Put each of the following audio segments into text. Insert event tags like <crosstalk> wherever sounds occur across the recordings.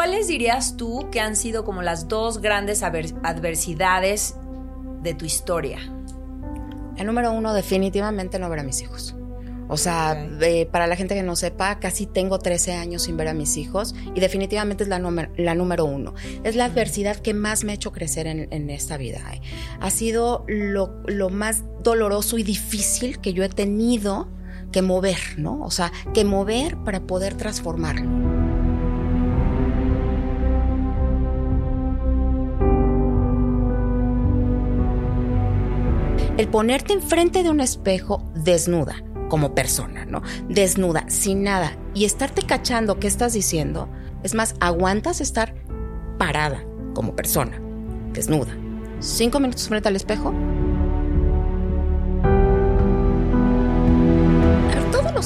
¿cuáles dirías tú que han sido como las dos grandes adversidades de tu historia? El número uno, definitivamente no ver a mis hijos. O sea, eh, para la gente que no sepa, casi tengo 13 años sin ver a mis hijos y definitivamente es la, la número uno. Es la adversidad que más me ha hecho crecer en, esta vida. ¿eh? Ha sido lo, lo más doloroso y difícil que yo he tenido que mover, ¿no? O sea, que mover para poder transformarlo. El ponerte enfrente de un espejo desnuda como persona, ¿no? Desnuda, sin nada, y estarte cachando qué estás diciendo, es más, aguantas estar parada como persona, desnuda, cinco minutos frente al espejo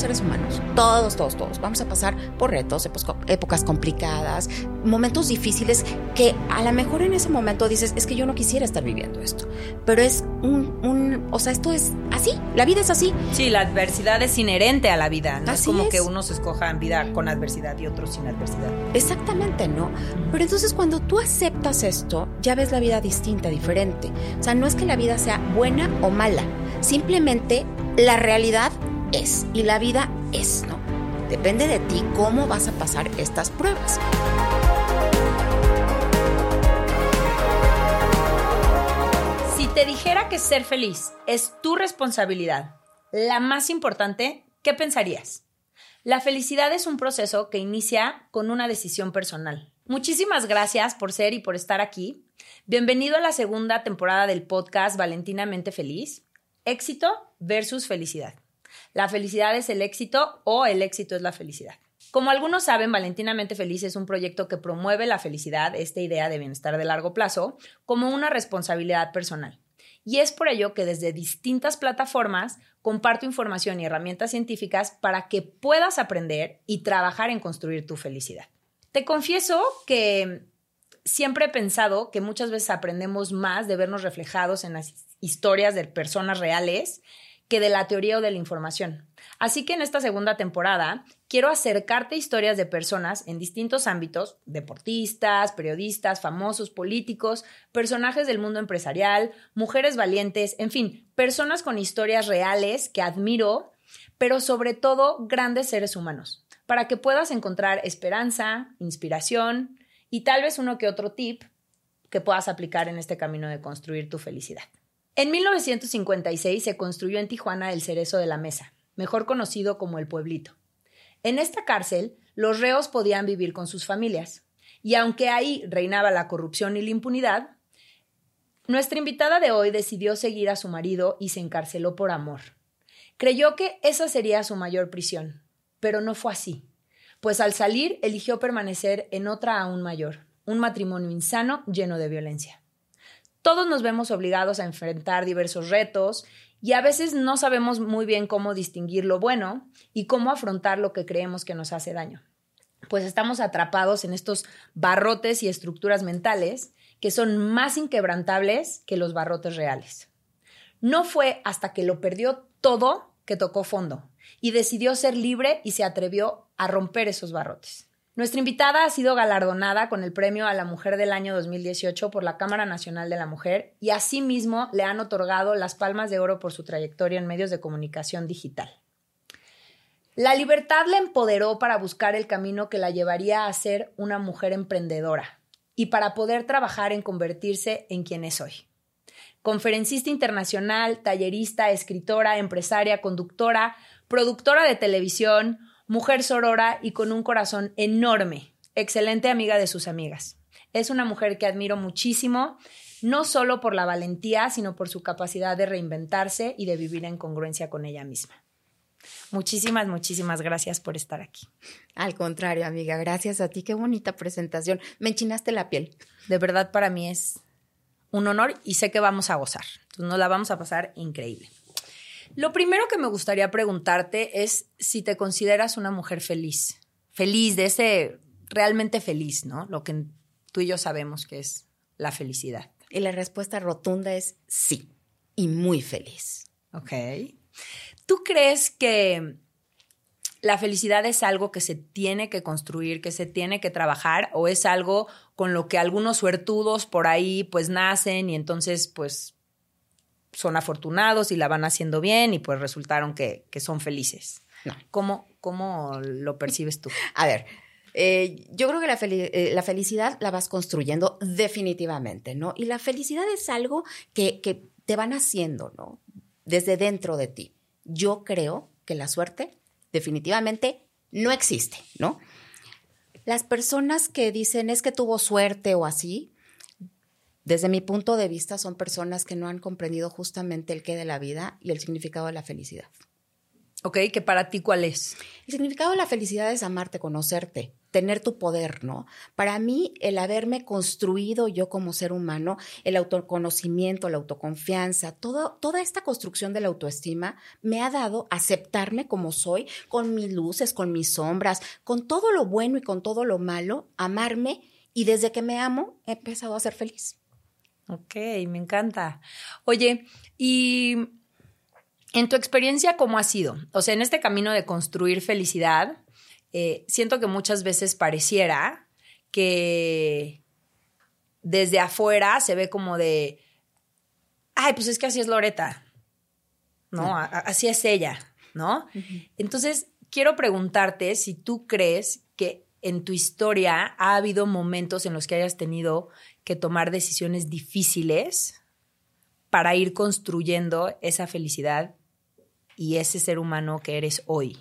seres humanos, todos, todos, todos, vamos a pasar por retos, épocas complicadas, momentos difíciles que a lo mejor en ese momento dices, es que yo no quisiera estar viviendo esto, pero es un, un o sea, esto es así, la vida es así. Sí, la adversidad es inherente a la vida, no es como que unos escojan vida con adversidad y otros sin adversidad. Exactamente, ¿no? Pero entonces cuando tú aceptas esto, ya ves la vida distinta, diferente. O sea, no es que la vida sea buena o mala, simplemente la realidad es y la vida es, ¿no? Depende de ti cómo vas a pasar estas pruebas. Si te dijera que ser feliz es tu responsabilidad, la más importante, ¿qué pensarías? La felicidad es un proceso que inicia con una decisión personal. Muchísimas gracias por ser y por estar aquí. Bienvenido a la segunda temporada del podcast Valentinamente Feliz. Éxito versus felicidad. La felicidad es el éxito o el éxito es la felicidad. Como algunos saben, Valentinamente Feliz es un proyecto que promueve la felicidad, esta idea de bienestar de largo plazo, como una responsabilidad personal. Y es por ello que desde distintas plataformas comparto información y herramientas científicas para que puedas aprender y trabajar en construir tu felicidad. Te confieso que siempre he pensado que muchas veces aprendemos más de vernos reflejados en las historias de personas reales que de la teoría o de la información. Así que en esta segunda temporada quiero acercarte historias de personas en distintos ámbitos, deportistas, periodistas, famosos, políticos, personajes del mundo empresarial, mujeres valientes, en fin, personas con historias reales que admiro, pero sobre todo grandes seres humanos, para que puedas encontrar esperanza, inspiración y tal vez uno que otro tip que puedas aplicar en este camino de construir tu felicidad. En 1956 se construyó en Tijuana el Cerezo de la Mesa, mejor conocido como el Pueblito. En esta cárcel, los reos podían vivir con sus familias, y aunque ahí reinaba la corrupción y la impunidad, nuestra invitada de hoy decidió seguir a su marido y se encarceló por amor. Creyó que esa sería su mayor prisión, pero no fue así, pues al salir eligió permanecer en otra aún mayor, un matrimonio insano lleno de violencia. Todos nos vemos obligados a enfrentar diversos retos y a veces no sabemos muy bien cómo distinguir lo bueno y cómo afrontar lo que creemos que nos hace daño. Pues estamos atrapados en estos barrotes y estructuras mentales que son más inquebrantables que los barrotes reales. No fue hasta que lo perdió todo que tocó fondo y decidió ser libre y se atrevió a romper esos barrotes. Nuestra invitada ha sido galardonada con el Premio a la Mujer del Año 2018 por la Cámara Nacional de la Mujer y asimismo le han otorgado las Palmas de Oro por su trayectoria en medios de comunicación digital. La libertad la empoderó para buscar el camino que la llevaría a ser una mujer emprendedora y para poder trabajar en convertirse en quien es hoy. Conferencista internacional, tallerista, escritora, empresaria, conductora, productora de televisión, mujer sorora y con un corazón enorme, excelente amiga de sus amigas. Es una mujer que admiro muchísimo, no solo por la valentía, sino por su capacidad de reinventarse y de vivir en congruencia con ella misma. Muchísimas, muchísimas gracias por estar aquí. Al contrario, amiga, gracias a ti. Qué bonita presentación. Me enchinaste la piel. De verdad, para mí es un honor y sé que vamos a gozar. nos la vamos a pasar increíble. Lo primero que me gustaría preguntarte es si te consideras una mujer feliz. Feliz, de ese realmente feliz, ¿no? Lo que tú y yo sabemos que es la felicidad. Y la respuesta rotunda es sí, y muy feliz. Ok. ¿Tú crees que la felicidad es algo que se tiene que construir, que se tiene que trabajar, o es algo con lo que algunos suertudos por ahí pues nacen y entonces pues son afortunados y la van haciendo bien y pues resultaron que, son felices. No. ¿Cómo, ¿Cómo lo percibes tú? <laughs> A ver, eh, yo creo que la, eh, la, felicidad la vas construyendo definitivamente, ¿no? Y la felicidad es algo que, que te van haciendo, ¿no? Desde dentro de ti. Yo creo que la suerte definitivamente no existe, ¿no? Las personas que dicen es que tuvo suerte o así, desde mi punto de vista son personas que no han comprendido justamente el qué de la vida y el significado de la felicidad. Ok, que para ti cuál es? El significado de la felicidad es amarte, conocerte, tener tu poder, ¿no? Para mí, el haberme construido yo como ser humano, el autoconocimiento, la autoconfianza, todo, toda esta construcción de la autoestima me ha dado aceptarme como soy, con mis luces, con mis sombras, con todo lo bueno y con todo lo malo, amarme y desde que me amo he empezado a ser feliz. Ok, me encanta. Oye, y en tu experiencia, ¿cómo ha sido? O sea, en este camino de construir felicidad, eh, siento que muchas veces pareciera que desde afuera se ve como de, ay, pues es que así es Loreta, ¿no? Así es ella, ¿no? Entonces, quiero preguntarte si tú crees que en tu historia ha habido momentos en los que hayas tenido que tomar decisiones difíciles para ir construyendo esa felicidad y ese ser humano que eres hoy?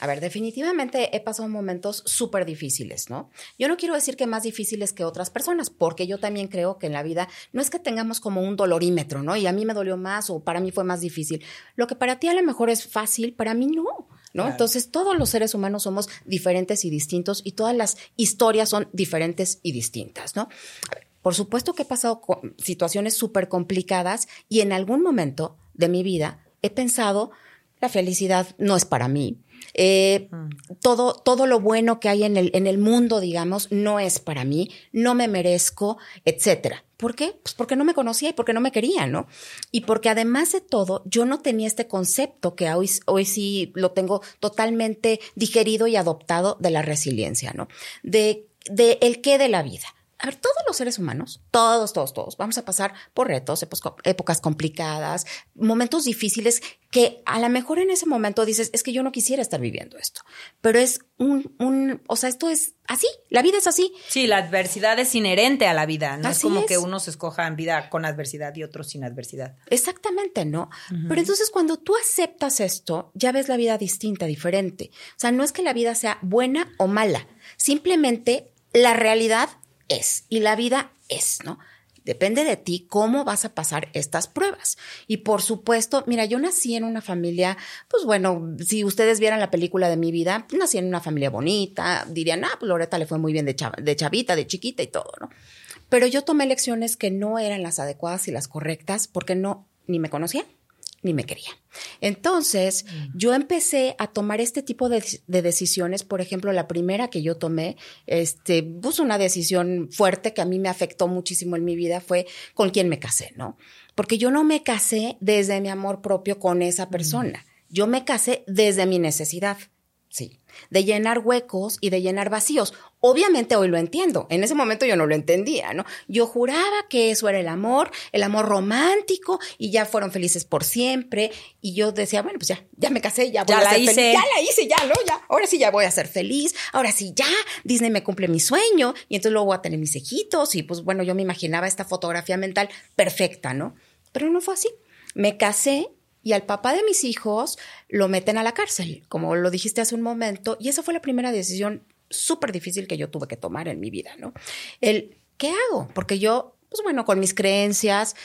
A ver, definitivamente he pasado momentos súper difíciles, ¿no? Yo no quiero decir que más difíciles que otras personas, porque yo también creo que en la vida no es que tengamos como un dolorímetro, ¿no? Y a mí me dolió más o para mí fue más difícil. Lo que para ti a lo mejor es fácil, para mí no. ¿No? Entonces, todos los seres humanos somos diferentes y distintos y todas las historias son diferentes y distintas, ¿no? Por supuesto que he pasado situaciones súper complicadas y en algún momento de mi vida he pensado, la felicidad no es para mí. Eh, mm. todo, todo lo bueno que hay en el, en el mundo, digamos, no es para mí, no me merezco, etcétera. ¿Por qué? Pues porque no me conocía y porque no me quería, ¿no? Y porque además de todo, yo no tenía este concepto que hoy, hoy sí lo tengo totalmente digerido y adoptado de la resiliencia, ¿no? De, de el qué de la vida a ver, todos los seres humanos, todos, todos, todos, vamos a pasar por retos, épocas complicadas, momentos difíciles que a lo mejor en ese momento dices, es que yo no quisiera estar viviendo esto, pero es un, un, o sea, esto es así, la vida es así. Sí, la adversidad es inherente a la vida, no es como que uno se escoja en vida con adversidad y otro sin adversidad. Exactamente, ¿no? Pero entonces cuando tú aceptas esto, ya ves la vida distinta, diferente. O sea, no es que la vida sea buena o mala, simplemente la realidad es y la vida es, ¿no? Depende de ti cómo vas a pasar estas pruebas. Y por supuesto, mira, yo nací en una familia, pues bueno, si ustedes vieran la película de mi vida, nací en una familia bonita, dirían, ah, pues Loreta le fue muy bien de, de chavita, de chiquita y todo, ¿no? Pero yo tomé lecciones que no eran las adecuadas y las correctas porque no, ni me conocía, ni me quería. Entonces, yo empecé a tomar este tipo de, decisiones. Por ejemplo, la primera que yo tomé, este, puso una decisión fuerte que a mí me afectó muchísimo en mi vida, fue con quién me casé, ¿no? Porque yo no me casé desde mi amor propio con esa persona. Yo me casé desde mi necesidad. Sí, de llenar huecos y de llenar vacíos. Obviamente hoy lo entiendo, en ese momento yo no lo entendía, ¿no? Yo juraba que eso era el amor, el amor romántico y ya fueron felices por siempre y yo decía, bueno, pues ya, ya me casé, ya voy a ser feliz, ya la hice, ya, ¿no? Ya, ahora sí ya voy a ser feliz, ahora sí ya, Disney me cumple mi sueño y entonces luego voy a tener mis hijitos y pues bueno, yo me imaginaba esta fotografía mental perfecta, ¿no? Pero no fue así. Me casé y al papá de mis hijos lo meten a la cárcel, como lo dijiste hace un momento, y esa fue la primera decisión súper difícil que yo tuve que tomar en mi vida, ¿no? El, ¿qué hago? Porque yo, pues bueno, con mis creencias,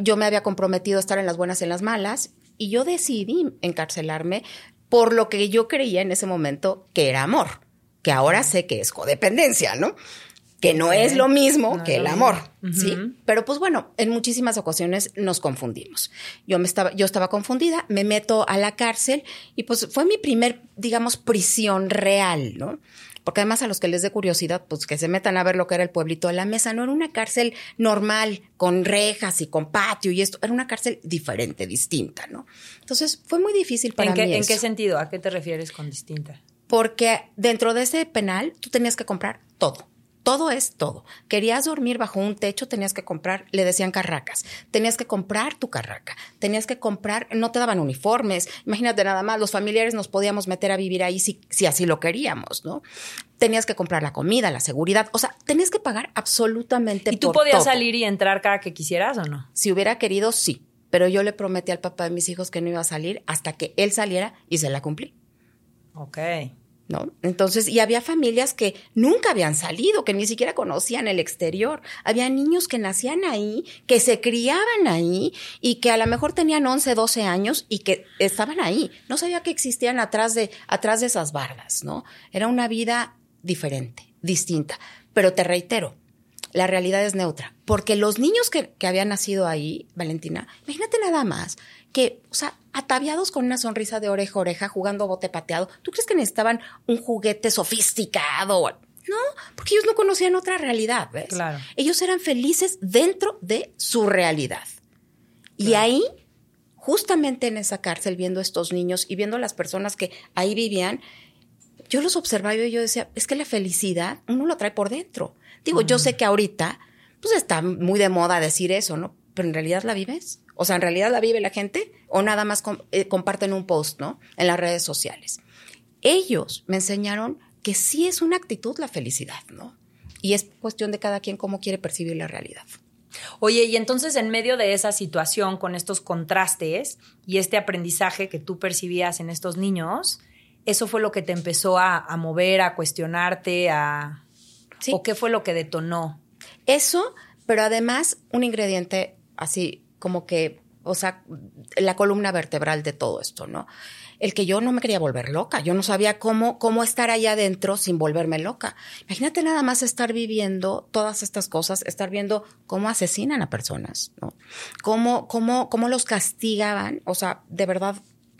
yo me había comprometido a estar en las buenas y en las malas, y yo decidí encarcelarme por lo que yo creía en ese momento que era amor, que ahora sé que es codependencia, ¿no? Que no es lo mismo que el amor, ¿sí? Pero pues bueno, en muchísimas ocasiones nos confundimos. Yo me estaba yo estaba confundida, me meto a la cárcel y pues fue mi primer, digamos, prisión real, ¿no? porque además a los que les dé curiosidad, pues que se metan a ver lo que era el pueblito de la mesa, no era una cárcel normal, con rejas y con patio y esto, era una cárcel diferente, distinta, ¿no? Entonces fue muy difícil para ¿En qué, mí. ¿En qué sentido? ¿A qué te refieres con distinta? Porque dentro de ese penal tú tenías que comprar todo todo es todo. Querías dormir bajo un techo, tenías que comprar, le decían carracas, tenías que comprar tu carraca, tenías que comprar, no te daban uniformes, imagínate nada más, los familiares nos podíamos meter a vivir ahí si, si así lo queríamos, ¿no? Tenías que comprar la comida, la seguridad, o sea, tenías que pagar absolutamente ¿Y tú podías salir y entrar cada que quisieras o no? Si hubiera querido, sí, pero yo le prometí al papá de mis hijos que no iba a salir hasta que él saliera y se la cumplí. Ok. Entonces, y había familias que nunca habían salido, que ni siquiera conocían el exterior. Había niños que nacían ahí, que se criaban ahí y que a lo mejor tenían 11, 12 años y que estaban ahí. No sabía que existían atrás de, atrás de esas bardas, ¿no? Era una vida diferente, distinta. Pero te reitero, la realidad es neutra. Porque los niños que, que habían nacido ahí, Valentina, imagínate nada más, que, o sea, ataviados con una sonrisa de oreja a oreja, jugando bote pateado. ¿Tú crees que necesitaban un juguete sofisticado? No, porque ellos no conocían otra realidad, ¿ves? Claro. Ellos eran felices dentro de su realidad. Y ahí, justamente en esa cárcel, viendo a estos niños y viendo a las personas que ahí vivían, yo los observaba y yo decía, es que la felicidad uno lo trae por dentro. Digo, yo sé que ahorita, pues está muy de moda decir eso, ¿no? Pero en realidad la vives. O sea, ¿en realidad la vive la gente o nada más eh, comparten un post, ¿no? En las redes sociales. Ellos me enseñaron que sí es una actitud la felicidad, ¿no? Y es cuestión de cada quien cómo quiere percibir la realidad. Oye, y entonces en medio de esa situación, con estos contrastes y este aprendizaje que tú percibías en estos niños, ¿eso fue lo que te empezó a, mover, a cuestionarte, a... Sí. ¿O qué fue lo que detonó? Eso, pero además un ingrediente así como que, o sea, la columna vertebral de todo esto, ¿no? El que yo no me quería volver loca, yo no sabía cómo, cómo estar allá adentro sin volverme loca. Imagínate nada más estar viviendo todas estas cosas, estar viendo cómo asesinan a personas, ¿no? Cómo, cómo, cómo los castigaban, o sea, de verdad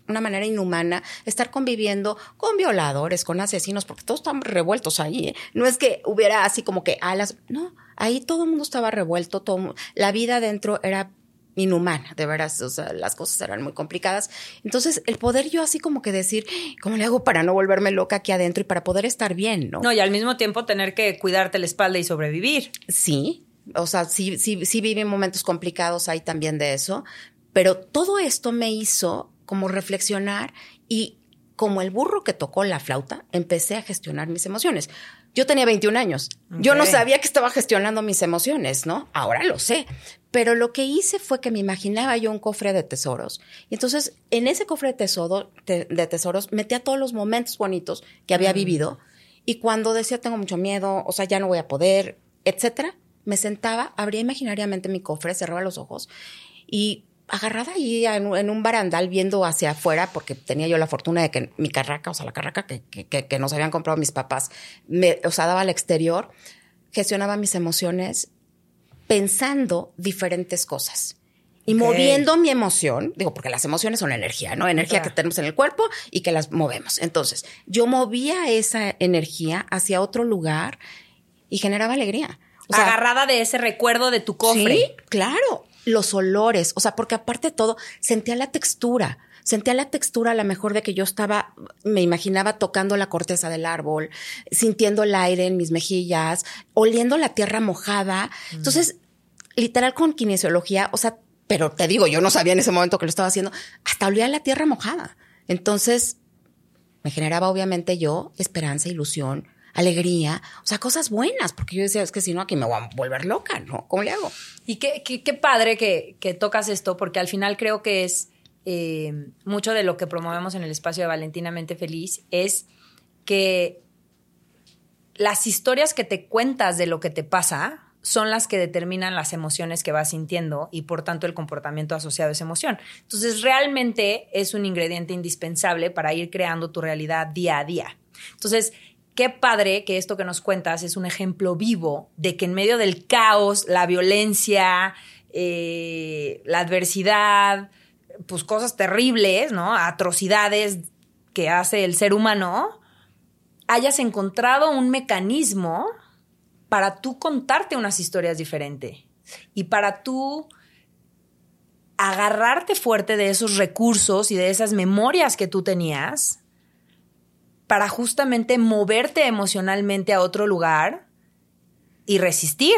una manera inhumana, estar conviviendo con violadores, con asesinos, porque todos están revueltos ahí. ¿eh? No es que hubiera así como que alas, no, ahí todo el mundo estaba revuelto, todo, la vida adentro era inhumana, de veras, o sea, las cosas eran muy complicadas. Entonces, el poder yo así como que decir, ¿cómo le hago para no volverme loca aquí adentro y para poder estar bien, no? No, y al mismo tiempo tener que cuidarte la espalda y sobrevivir. Sí, o sea, sí, sí, sí viví momentos complicados ahí también de eso, pero todo esto me hizo como reflexionar y como el burro que tocó la flauta, empecé a gestionar mis emociones. Yo tenía 21 años. Yo no sabía que estaba gestionando mis emociones, ¿no? Ahora lo sé. Pero lo que hice fue que me imaginaba yo un cofre de tesoros. Y entonces, en ese cofre de, tesoro, de tesoros, metía todos los momentos bonitos que había mm. vivido. Y cuando decía, tengo mucho miedo, o sea, ya no voy a poder, etcétera, me sentaba, abría imaginariamente mi cofre, cerraba los ojos y agarrada ahí en, un barandal viendo hacia afuera, porque tenía yo la fortuna de que mi carraca, o sea, la carraca que, que, que nos habían comprado mis papás, me, o sea, daba al exterior, gestionaba mis emociones pensando diferentes cosas. Y moviendo mi emoción, digo, porque las emociones son energía, ¿no? Energía que tenemos en el cuerpo y que las movemos. Entonces, yo movía esa energía hacia otro lugar y generaba alegría. Agarrada de ese recuerdo de tu cofre. Sí, claro los olores, o sea, porque aparte de todo, sentía la textura, sentía la textura a lo mejor de que yo estaba, me imaginaba tocando la corteza del árbol, sintiendo el aire en mis mejillas, oliendo la tierra mojada. Mm. Entonces, literal con kinesiología, o sea, pero te digo, yo no sabía en ese momento que lo estaba haciendo, hasta olía la tierra mojada. Entonces, me generaba obviamente yo esperanza, ilusión, alegría, o sea, cosas buenas, porque yo decía, es que si no, aquí me voy a volver loca, ¿no? ¿Cómo le hago? Y qué, qué, padre que, que, tocas esto, porque al final creo que es eh, mucho de lo que promovemos en el espacio de Valentinamente Feliz, es que las historias que te cuentas de lo que te pasa son las que determinan las emociones que vas sintiendo y por tanto el comportamiento asociado a esa emoción. Entonces realmente es un ingrediente indispensable para ir creando tu realidad día a día. Entonces, qué padre que esto que nos cuentas es un ejemplo vivo de que en medio del caos, la violencia, eh, la adversidad, pues cosas terribles, ¿no? Atrocidades que hace el ser humano, hayas encontrado un mecanismo para tú contarte unas historias diferentes y para tú agarrarte fuerte de esos recursos y de esas memorias que tú tenías para justamente moverte emocionalmente a otro lugar y resistir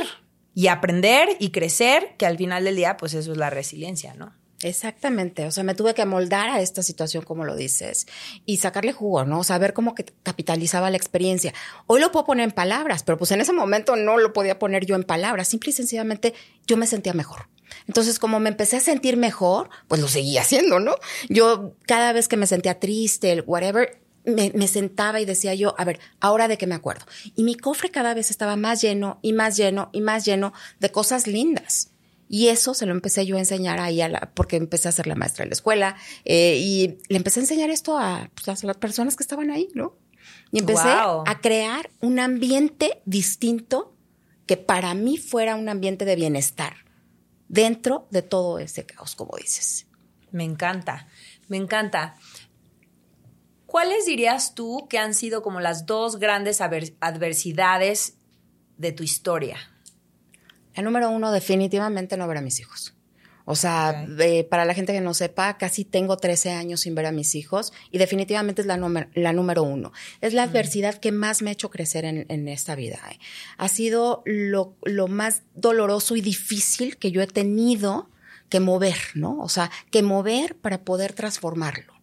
y aprender y crecer, que al final del día, pues eso es la resiliencia, ¿no? Exactamente, o sea, me tuve que amoldar a esta situación como lo dices y sacarle jugo, ¿no? O sea, cómo que capitalizaba la experiencia. Hoy lo puedo poner en palabras, pero pues en ese momento no lo podía poner yo en palabras, simple y sencillamente yo me sentía mejor. Entonces, como me empecé a sentir mejor, pues lo seguía haciendo, ¿no? Yo cada vez que me sentía triste, el whatever, me, me, sentaba y decía yo, a ver, ahora de qué me acuerdo. Y mi cofre cada vez estaba más lleno y más lleno y más lleno de cosas lindas. Y eso se lo empecé yo a enseñar ahí, a la, porque empecé a ser la maestra de la escuela, eh, y le empecé a enseñar esto a, pues, a, las personas que estaban ahí, ¿no? Y empecé wow. a crear un ambiente distinto que para mí fuera un ambiente de bienestar dentro de todo ese caos, como dices. Me encanta, me encanta. ¿Cuáles dirías tú que han sido como las dos grandes adversidades de tu historia? El número uno, definitivamente no ver a mis hijos. O sea, okay. eh, para la gente que no sepa, casi tengo 13 años sin ver a mis hijos y definitivamente es la, número, la número uno. Es la mm. adversidad que más me ha hecho crecer en, en esta vida. Eh. Ha sido lo, lo más doloroso y difícil que yo he tenido que mover, ¿no? O sea, que mover para poder transformarlo.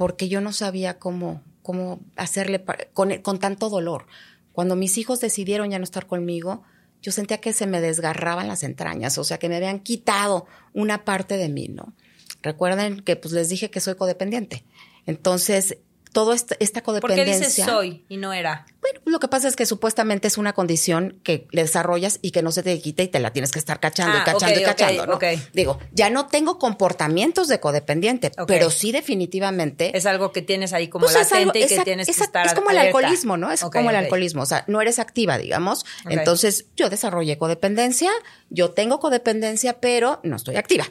Porque yo no sabía cómo, cómo hacerle con, con tanto dolor. Cuando mis hijos decidieron ya no estar conmigo, yo sentía que se me desgarraban las entrañas, o sea, que me habían quitado una parte de mí, ¿no? Recuerden que pues les dije que soy codependiente. Entonces, todo esta, esta codependencia. ¿Por qué dices soy y no era? Bueno, lo que pasa es que supuestamente es una condición que le desarrollas y que no se te quita y te la tienes que estar cachando ah, y cachando okay, y cachando, okay, ¿no? Okay. Digo, ya no tengo comportamientos de codependiente, pero sí definitivamente. Es algo que tienes ahí como pues latente algo, y que esa, tienes esa, que estar Es como alerta. el alcoholismo, ¿no? Es como el alcoholismo, o sea, no eres activa, digamos. Entonces, yo desarrollé codependencia, yo tengo codependencia, pero no estoy activa.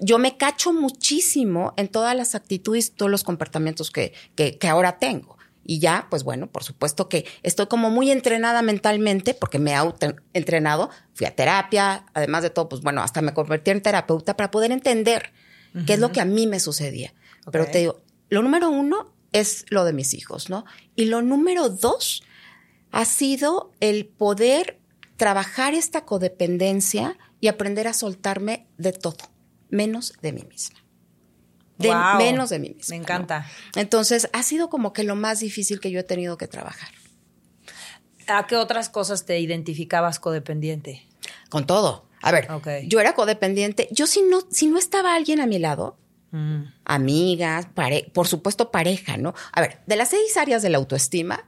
Yo me cacho muchísimo en todas las actitudes, todos los comportamientos que, que, que ahora tengo. Y ya, pues bueno, por supuesto que estoy como muy entrenada mentalmente porque me he entrenado, fui a terapia, además de todo, pues bueno, hasta me convertí en terapeuta para poder entender uh -huh. qué es lo que a mí me sucedía. Okay. Pero te digo, lo número uno es lo de mis hijos, ¿no? Y lo número dos ha sido el poder trabajar esta codependencia y aprender a soltarme de todo, menos de mí misma de wow. menos de mí misma. Me encanta. ¿no? Entonces, ha sido como que lo más difícil que yo he tenido que trabajar. ¿A qué otras cosas te identificabas codependiente? Con todo. A ver, okay. yo era codependiente. Yo si no, si no estaba alguien a mi lado, mm. amigas, pare por supuesto pareja, ¿no? A ver, de las seis áreas de la autoestima,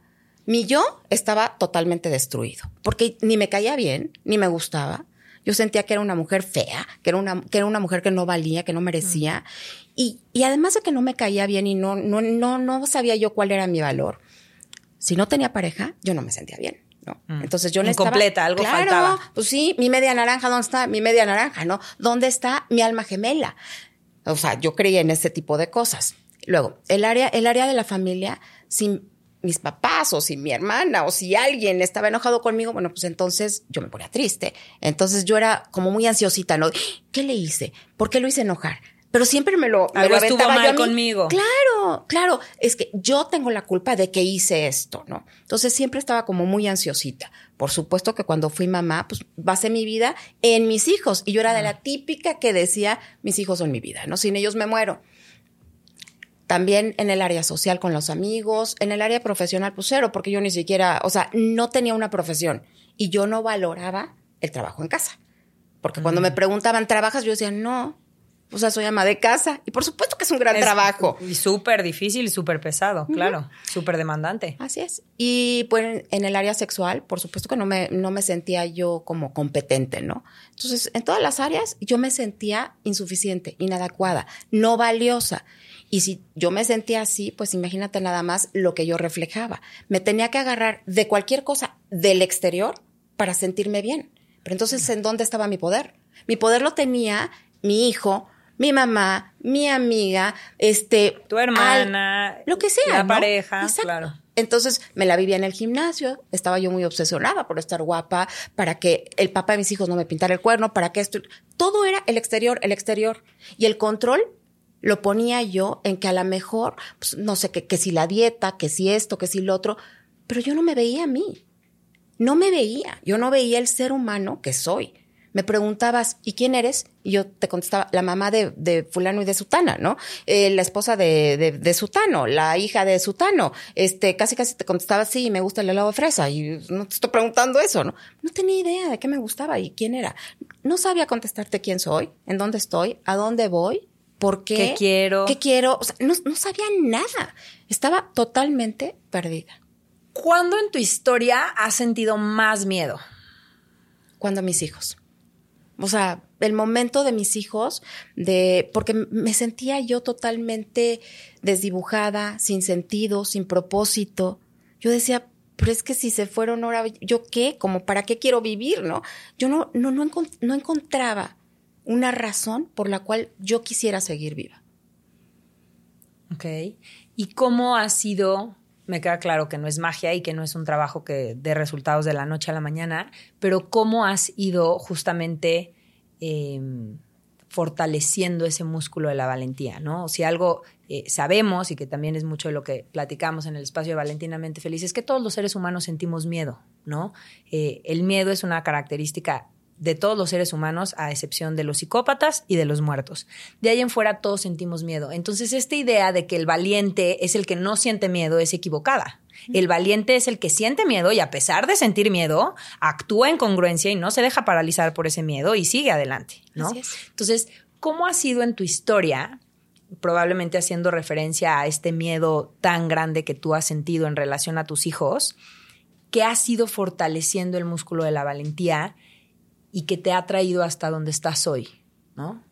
mi yo estaba totalmente destruido, porque ni me caía bien, ni me gustaba. Yo sentía que era una mujer fea, que era una, que era una mujer que no valía, que no merecía. Mm. Y, y además de que no me caía bien y no, no, no, no sabía yo cuál era mi valor, si no tenía pareja, yo no me sentía bien. ¿no? Mm. Entonces yo Incompleta, algo claro, faltaba. Pues sí, mi media naranja, ¿dónde está mi media naranja? ¿No? ¿Dónde está mi alma gemela? O sea, yo creía en ese tipo de cosas. Luego, el área, el área de la familia, sin mis papás o si mi hermana o si alguien estaba enojado conmigo, bueno, pues entonces yo me ponía triste. Entonces yo era como muy ansiosita, ¿no? ¿Qué le hice? ¿Por qué lo hice enojar? Pero siempre me lo, me Algo lo estuvo mal conmigo. Claro, claro. Es que yo tengo la culpa de que hice esto, ¿no? Entonces siempre estaba como muy ansiosita. Por supuesto que cuando fui mamá, pues basé mi vida en mis hijos. Y yo era de la típica que decía, mis hijos son mi vida, ¿no? Sin ellos me muero. También en el área social con los amigos, en el área profesional, pues cero, porque yo ni siquiera, o sea, no tenía una profesión y yo no valoraba el trabajo en casa. Porque mm. cuando me preguntaban, ¿trabajas? Yo decía, no, o sea, soy ama de casa. Y por supuesto que es un gran es, trabajo. Y súper difícil y súper pesado, uh -huh. claro. Súper demandante. Así es. Y pues en el área sexual, por supuesto que no me, no me sentía yo como competente, ¿no? Entonces, en todas las áreas yo me sentía insuficiente, inadecuada, no valiosa. Y si yo me sentía así, pues imagínate nada más lo que yo reflejaba. Me tenía que agarrar de cualquier cosa del exterior para sentirme bien. Pero entonces, ¿en dónde estaba mi poder? Mi poder lo tenía mi hijo, mi mamá, mi amiga, este, tu hermana, al, lo que sea, la ¿no? pareja, Exacto. claro. Entonces me la vivía en el gimnasio, estaba yo muy obsesionada por estar guapa, para que el papá de mis hijos no me pintara el cuerno, para que esto, todo era el exterior, el exterior. Y el control lo ponía yo en que a lo mejor, pues, no sé, que, que si la dieta, que si esto, que si lo otro, pero yo no me veía a mí. No me veía, yo no veía el ser humano que soy me preguntabas, ¿y quién eres? Y yo te contestaba, la mamá de, fulano y de sutana, ¿no? Eh, la esposa de, de, sutano, la hija de sutano. Este, casi casi te contestaba, sí, me gusta el helado de fresa. Y no te estoy preguntando eso, ¿no? No tenía idea de qué me gustaba y quién era. No sabía contestarte quién soy, en dónde estoy, a dónde voy, por qué. ¿Qué quiero? ¿Qué quiero? O sea, no, no sabía nada. Estaba totalmente perdida. ¿Cuándo en tu historia has sentido más miedo? Cuando mis hijos. O sea, el momento de mis hijos, de, porque me sentía yo totalmente desdibujada, sin sentido, sin propósito. Yo decía, pero es que si se fueron ahora, ¿yo qué? ¿Como para qué quiero vivir, no? Yo no, no, no, no encontraba una razón por la cual yo quisiera seguir viva. Ok. ¿Y cómo ha sido? Me queda claro que no es magia y que no es un trabajo que dé resultados de la noche a la mañana, pero ¿cómo has ido justamente em, fortaleciendo ese músculo de la valentía? ¿no? Si algo eh, sabemos y que también es mucho de lo que platicamos en el espacio de Valentinamente Feliz, es que todos los seres humanos sentimos miedo, ¿no? Eh, el miedo es una característica de todos los seres humanos, a excepción de los psicópatas y de los muertos. De ahí en fuera todos sentimos miedo. Entonces, esta idea de que el valiente es el que no siente miedo es equivocada. El valiente es el que siente miedo y a pesar de sentir miedo, actúa en congruencia y no se deja paralizar por ese miedo y sigue adelante, ¿no? Entonces, ¿cómo ha sido en tu historia, probablemente haciendo referencia a este miedo tan grande que tú has sentido en relación a tus hijos, que ha sido fortaleciendo el músculo de la valentía y que te ha traído hasta donde estás hoy, ¿no?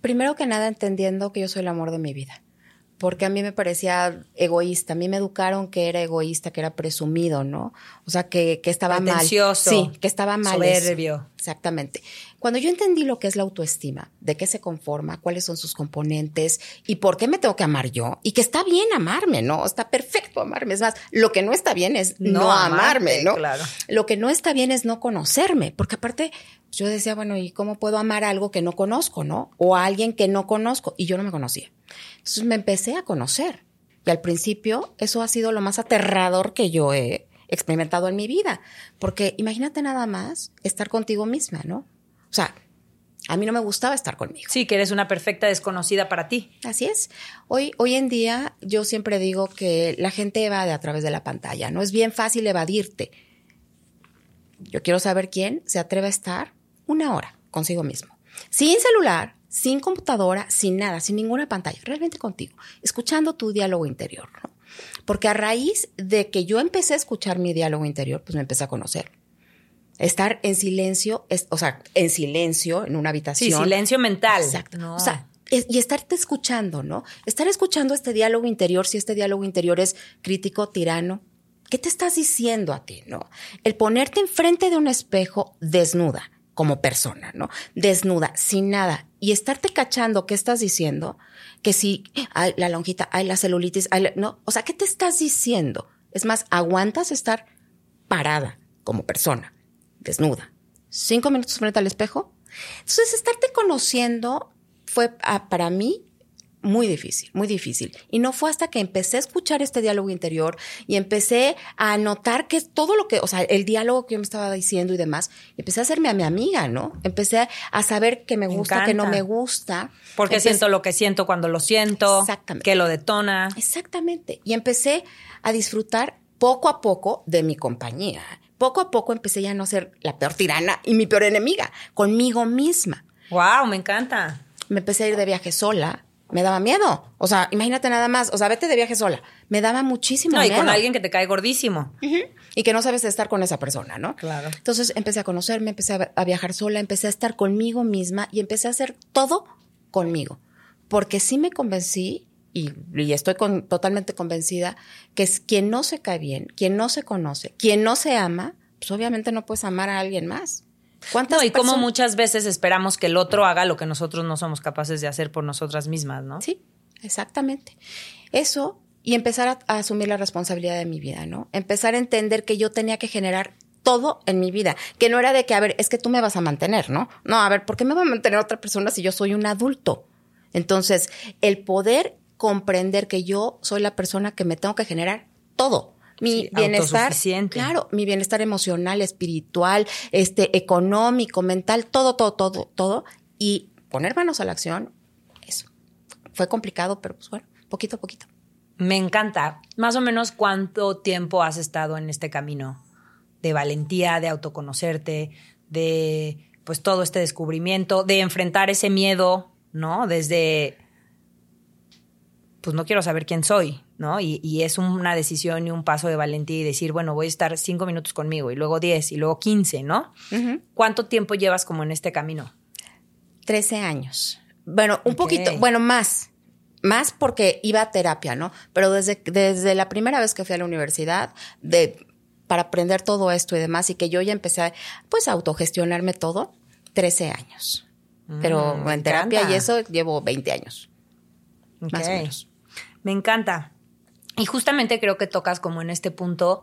Primero que nada entendiendo que yo soy el amor de mi vida porque a mí me parecía egoísta. A mí me educaron que era egoísta, que era presumido, ¿no? O sea, que, que estaba mal. Sí, que estaba mal. Soberbio. Exactamente. Cuando yo entendí lo que es la autoestima, de qué se conforma, cuáles son sus componentes y por qué me tengo que amar yo, y que está bien amarme, ¿no? Está perfecto amarme. Es más, lo que no está bien es no, amarme, ¿no? Claro. Lo que no está bien es no conocerme, porque aparte yo decía, bueno, ¿y cómo puedo amar algo que no conozco, no? O a alguien que no conozco, y yo no me conocía. Entonces me empecé a conocer. Y al principio eso ha sido lo más aterrador que yo he experimentado en mi vida. Porque imagínate nada más estar contigo misma, ¿no? O sea, a mí no me gustaba estar conmigo. Sí, que eres una perfecta desconocida para ti. Así es. Hoy, hoy en día yo siempre digo que la gente evade a través de la pantalla. No es bien fácil evadirte. Yo quiero saber quién se atreve a estar una hora consigo mismo. Sin celular, sin computadora, sin nada, sin ninguna pantalla, realmente contigo, escuchando tu diálogo interior. ¿no? Porque a raíz de que yo empecé a escuchar mi diálogo interior, pues me empecé a conocer. Estar en silencio, o sea, en silencio, en una habitación. Sí, silencio mental. Exacto. O sea, y estarte escuchando, ¿no? Estar escuchando este diálogo interior, si este diálogo interior es crítico, tirano, ¿qué te estás diciendo a ti, no? El ponerte enfrente de un espejo desnuda como persona, ¿no? Desnuda, sin nada, y estarte cachando qué estás diciendo, que si hay la lonjita, hay la celulitis, hay no, o sea, ¿qué te estás diciendo? Es más, aguantas estar parada como persona, desnuda, cinco minutos frente al espejo. Entonces, estarte conociendo fue ah, para mí muy difícil, muy difícil. Y no fue hasta que empecé a escuchar este diálogo interior y empecé a notar que todo lo que, o sea, el diálogo que yo me estaba diciendo y demás, empecé a hacerme a mi amiga, ¿no? Empecé a saber que me, gusta, que no me gusta. Porque siento lo que siento cuando lo siento. Exactamente. Que lo detona. Exactamente. Y empecé a disfrutar poco a poco de mi compañía. Poco a poco empecé ya a no ser la peor tirana y mi peor enemiga, conmigo misma. Wow, me encanta. Me empecé a ir de viaje sola me daba miedo. O sea, imagínate nada más. O sea, vete de viaje sola. Me daba muchísimo no, miedo. y con alguien que te cae gordísimo. Y que no sabes estar con esa persona, ¿no? Claro. Entonces empecé a conocerme, empecé a, viajar sola, empecé a estar conmigo misma y empecé a hacer todo conmigo. Porque sí me convencí y, estoy totalmente convencida que es quien no se cae bien, quien no se conoce, quien no se ama, pues obviamente no puedes amar a alguien más. ¿Cuántas no, y como muchas veces esperamos que el otro haga lo que nosotros no somos capaces de hacer por nosotras mismas, ¿no? Sí, exactamente. Eso y empezar a, a, asumir la responsabilidad de mi vida, ¿no? Empezar a entender que yo tenía que generar todo en mi vida, que no era de que, a ver, es que tú me vas a mantener, ¿no? No, a ver, ¿por qué me va a mantener otra persona si yo soy un adulto? Entonces, el poder comprender que yo soy la persona que me tengo que generar todo. Mi Sí, bienestar, claro, mi bienestar emocional, espiritual, este, económico, mental, todo, todo, todo, todo. Y poner manos a la acción, eso. Fue complicado, pero pues bueno, poquito a poquito. Me encanta. Más o menos cuánto tiempo has estado en este camino de valentía, de autoconocerte, de pues todo este descubrimiento, de enfrentar ese miedo, ¿no? Desde pues no quiero saber quién soy, ¿no? Y, y es una decisión y un paso de valentía y decir, bueno, voy a estar cinco minutos conmigo y luego diez y luego quince, ¿no? ¿Cuánto tiempo llevas como en este camino? 13 años. Bueno, un poquito, bueno, más. Más porque iba a terapia, ¿no? Pero desde, desde la primera vez que fui a la universidad, de, para aprender todo esto y demás, y que yo ya empecé a, pues, a autogestionarme todo, 13 años. Pero Mm, me en terapia encanta. y eso llevo 20 años. Más o menos. Me encanta. Y justamente creo que tocas como en este punto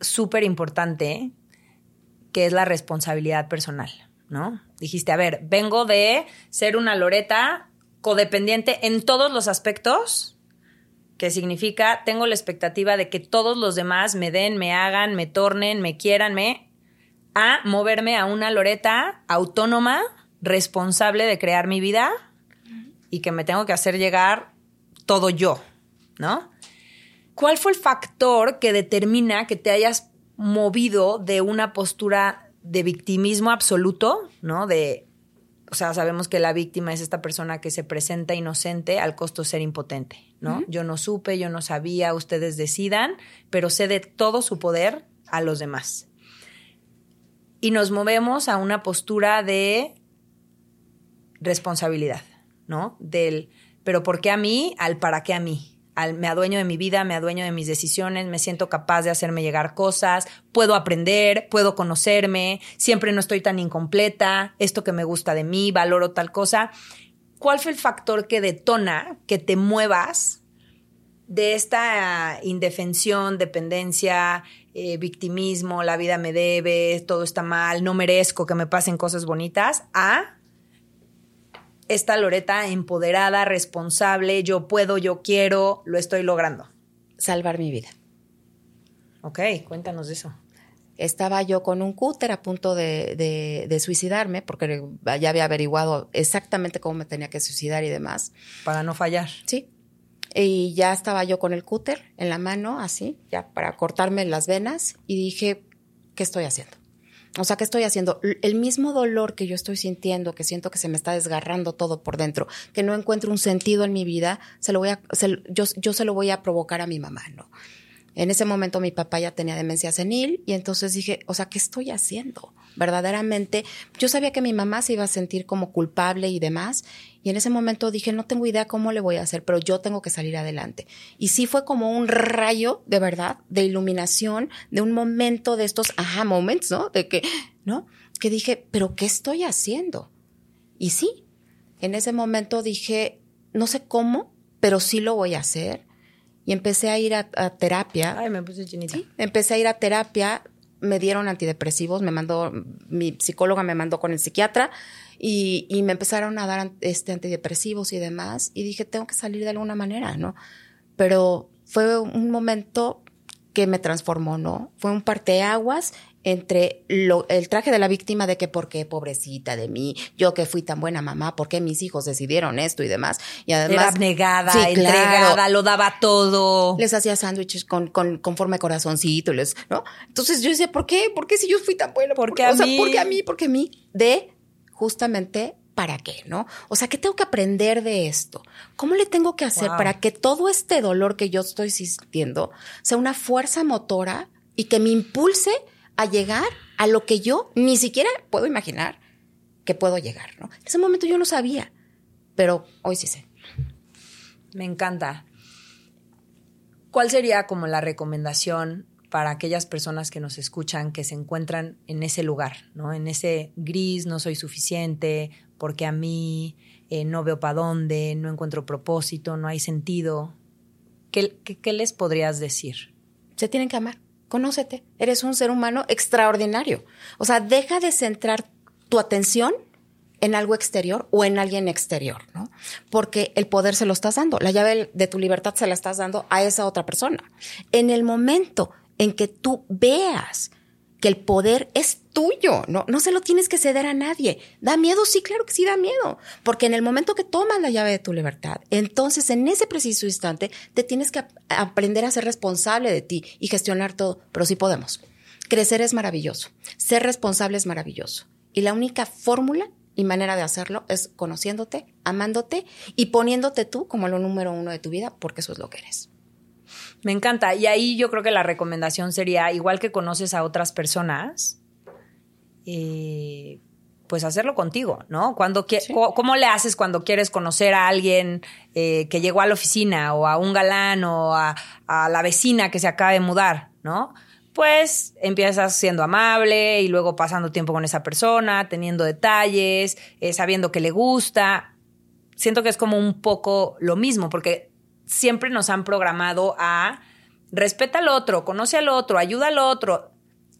súper importante, que es la responsabilidad personal, ¿no? Dijiste, a ver, vengo de ser una Loreta codependiente en todos los aspectos, que significa, tengo la expectativa de que todos los demás me den, me hagan, me tornen, me quieran, me... a moverme a una Loreta autónoma, responsable de crear mi vida y que me tengo que hacer llegar todo yo, ¿no? ¿Cuál fue el factor que determina que te hayas movido de una postura de victimismo absoluto, ¿no? De, o sea, sabemos que la víctima es esta persona que se presenta inocente al costo de ser impotente, ¿no? Yo no supe, yo no sabía, ustedes decidan, pero cede todo su poder a los demás. Y nos movemos a una postura de responsabilidad, ¿no? Del, pero ¿por qué a mí? Al para qué a mí. Me adueño de mi vida, me adueño de mis decisiones, me siento capaz de hacerme llegar cosas, puedo aprender, puedo conocerme, siempre no estoy tan incompleta, esto que me gusta de mí, valoro tal cosa. ¿Cuál fue el factor que detona que te muevas de esta indefensión, dependencia, eh, victimismo, la vida me debe, todo está mal, no merezco que me pasen cosas bonitas, a esta Loreta empoderada, responsable, yo puedo, yo quiero, lo estoy logrando. Salvar mi vida. Ok, cuéntanos de eso. Estaba yo con un cúter a punto de, de- de suicidarme, porque ya había averiguado exactamente cómo me tenía que suicidar y demás. Para no fallar. Sí. Y ya estaba yo con el cúter en la mano, así, ya para cortarme las venas, y dije, ¿qué estoy haciendo? O sea, ¿qué estoy haciendo? El mismo dolor que yo estoy sintiendo, que siento que se me está desgarrando todo por dentro, que no encuentro un sentido en mi vida, se lo voy a, se- yo, yo se lo voy a provocar a mi mamá, ¿no? En ese momento mi papá ya tenía demencia senil y entonces dije, o sea, ¿qué estoy haciendo? Verdaderamente, yo sabía que mi mamá se iba a sentir como culpable y demás, y en ese momento dije, no tengo idea cómo le voy a hacer, pero yo tengo que salir adelante. Y sí fue como un rayo, de verdad, de iluminación, de un momento de estos aha moments, ¿no? De que, ¿no? Que dije, pero ¿qué estoy haciendo? Y sí, en ese momento dije, no sé cómo, pero sí lo voy a hacer. Y empecé a ir a, a terapia. Ay, me puse chinita. Sí, empecé a ir a terapia, me dieron antidepresivos, me mandó, mi psicóloga me mandó con el psiquiatra y, y me empezaron a dar este antidepresivos y demás. Y dije, tengo que salir de alguna manera, ¿no? Pero fue un momento que me transformó, ¿no? Fue un parteaguas entre lo, el traje de la víctima de que por qué pobrecita de mí, yo que fui tan buena mamá, por qué mis hijos decidieron esto y demás. Y Era además abnegada, Sí, entregada, claro. lo daba todo. les hacía sándwiches con, con, con forma de corazoncito, les, ¿no? Entonces yo decía, ¿por qué? ¿Por qué si yo fui tan buena? ¿Por qué o a sea, mí? ¿por qué a mí? ¿Por qué a mí? De justamente ¿para qué? ¿No? O sea, ¿qué tengo que aprender de esto? ¿Cómo le tengo que hacer Wow. para que todo este dolor que yo estoy sintiendo sea una fuerza motora y que me impulse a llegar a lo que yo ni siquiera puedo imaginar que puedo llegar, ¿no? En ese momento yo no sabía, pero hoy sí sé. Me encanta. ¿Cuál sería como la recomendación para aquellas personas que nos escuchan que se encuentran en ese lugar, ¿no? En ese gris, no soy suficiente, porque a mí eh, no veo para dónde, no encuentro propósito, no hay sentido. ¿qué, les podrías decir? Se tienen que amar. Conócete. Eres un ser humano extraordinario. O sea, deja de centrar tu atención en algo exterior o en alguien exterior, ¿no? Porque el poder se lo estás dando, la llave de tu libertad se la estás dando a esa otra persona. En el momento en que tú veas que el poder es tuyo, no, no se lo tienes que ceder a nadie. ¿Da miedo? Sí, claro que sí da miedo. Porque en el momento que tomas la llave de tu libertad, entonces en ese preciso instante te tienes que aprender a ser responsable de ti y gestionar todo. Pero sí podemos. Crecer es maravilloso. Ser responsable es maravilloso. Y la única fórmula y manera de hacerlo es conociéndote, amándote y poniéndote tú como lo número uno de tu vida, porque eso es lo que eres. Me encanta. Y ahí yo creo que la recomendación sería, igual que conoces a otras personas, eh, pues hacerlo contigo, ¿no? Cuando ¿Cómo le haces cuando quieres conocer a alguien eh, que llegó a la oficina o a un galán o a, la vecina que se acaba de mudar, ¿no? Pues empiezas siendo amable y luego pasando tiempo con esa persona, teniendo detalles, eh, sabiendo que le gusta. Siento que es como un poco lo mismo, porque siempre nos han programado a respeta al otro, conoce al otro, ayuda al otro.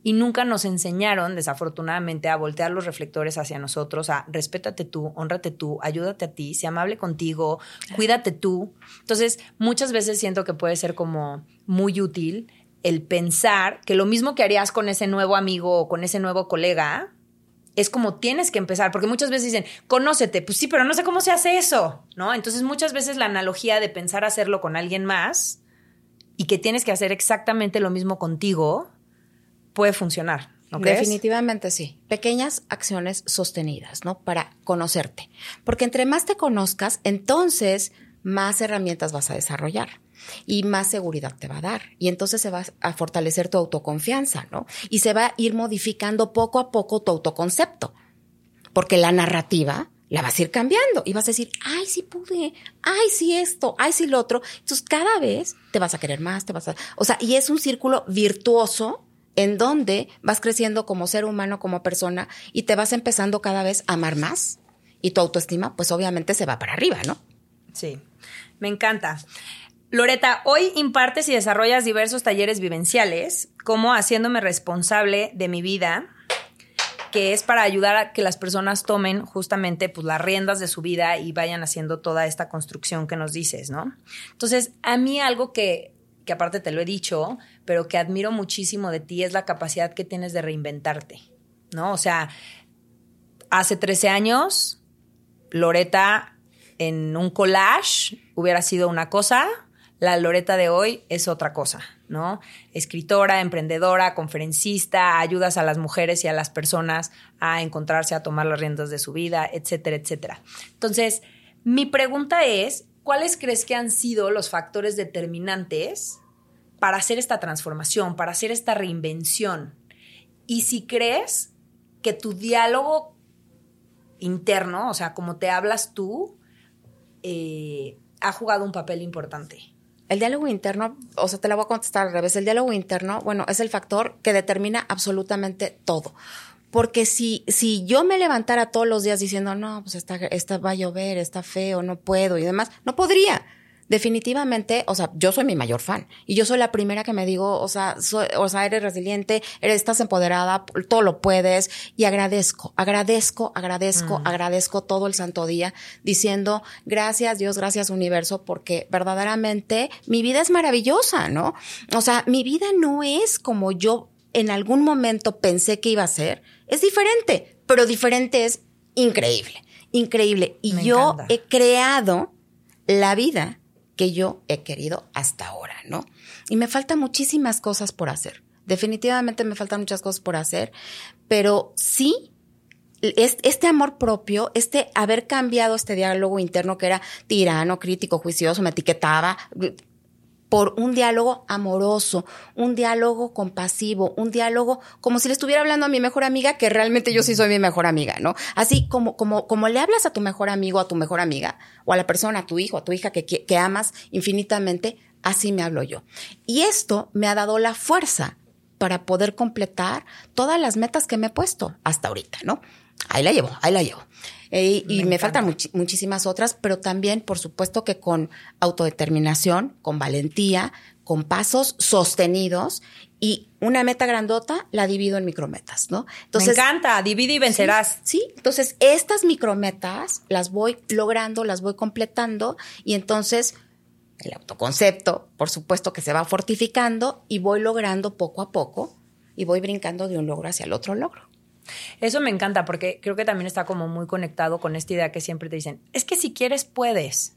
Y nunca nos enseñaron, desafortunadamente, a voltear los reflectores hacia nosotros, a respétate tú, honrate tú, ayúdate a ti, sea amable contigo, cuídate tú. Entonces, muchas veces siento que puede ser como muy útil el pensar que lo mismo que harías con ese nuevo amigo o con ese nuevo colega, es como tienes que empezar, porque muchas veces dicen, conócete, pues sí, pero no sé cómo se hace eso, ¿no? Entonces muchas veces la analogía de pensar hacerlo con alguien más y que tienes que hacer exactamente lo mismo contigo puede funcionar. ¿no Definitivamente sí. Pequeñas acciones sostenidas, ¿no? Para conocerte. Porque entre más te conozcas, entonces más herramientas vas a desarrollar y más seguridad te va a dar. Y entonces se va a fortalecer tu autoconfianza, ¿no? Y se va a ir modificando poco a poco tu autoconcepto. Porque la narrativa la vas a ir cambiando y vas a decir, ay, sí pude, ay, sí esto, ay, sí lo otro. Entonces cada vez te vas a querer más, te vas a... O sea, y es un círculo virtuoso en donde vas creciendo como ser humano, como persona y te vas empezando cada vez a amar más y tu autoestima pues obviamente se va para arriba, ¿no? Sí, me encanta. Loreta, hoy impartes y desarrollas diversos talleres vivenciales, como haciéndome responsable de mi vida, que es para ayudar a que las personas tomen justamente pues, las riendas de su vida y vayan haciendo toda esta construcción que nos dices, ¿no? Entonces, a mí algo que, que aparte te lo he dicho, pero que admiro muchísimo de ti es la capacidad que tienes de reinventarte, ¿no? O sea, hace 13 años, Loreta en un collage hubiera sido una cosa, la Loreta de hoy es otra cosa, ¿no? Escritora, emprendedora, conferencista, ayudas a las mujeres y a las personas a encontrarse, a tomar las riendas de su vida, etcétera, etcétera. Entonces, mi pregunta es, ¿cuáles crees que han sido los factores determinantes para hacer esta transformación, para hacer esta reinvención? Y si crees que tu diálogo interno, o sea, como te hablas tú, eh, ha jugado un papel importante. El diálogo interno, o sea, te la voy a contestar al revés. El diálogo interno, bueno, es el factor que determina absolutamente todo. Porque si, si yo me levantara todos los días diciendo, no, pues esta, esta va a llover, está feo, no puedo y demás, no podría definitivamente, o sea, yo soy mi mayor fan y yo soy la primera que me digo, o sea, o sea, eres resiliente, eres, estás empoderada, todo lo puedes y agradezco, agradezco, agradezco, mm. agradezco todo el santo día diciendo gracias Dios, gracias universo, porque verdaderamente mi vida es maravillosa, ¿no? O sea, mi vida no es como yo en algún momento pensé que iba a ser, es diferente, pero diferente es increíble, increíble. Y yo he creado la vida que yo he querido hasta ahora, ¿no? Y me faltan muchísimas cosas por hacer. Definitivamente me faltan muchas cosas por hacer, pero sí este amor propio, este haber cambiado este diálogo interno que era tirano, crítico, juicioso, me etiquetaba, por un diálogo amoroso, un diálogo compasivo, un diálogo como si le estuviera hablando a mi mejor amiga, que realmente yo sí soy mi mejor amiga, ¿no? Así como, como, como le hablas a tu mejor amigo, a tu mejor amiga, o a la persona, a tu hijo, a tu hija que, que, amas infinitamente, así me hablo yo. Y esto me ha dado la fuerza para poder completar todas las metas que me he puesto hasta ahorita, ¿no? Ahí la llevo, ahí la llevo. Eh, y me, faltan muchísimas otras, pero también, por supuesto, que con autodeterminación, con valentía, con pasos sostenidos y una meta grandota la divido en micrometas, ¿no? Entonces, me encanta, divide y vencerás. Sí, sí, entonces estas micrometas las voy logrando, las voy completando y entonces el autoconcepto, por supuesto que se va fortificando y voy logrando poco a poco y voy brincando de un logro hacia el otro logro. Eso me encanta porque creo que también está como muy conectado con esta idea que siempre te dicen, es que si quieres puedes.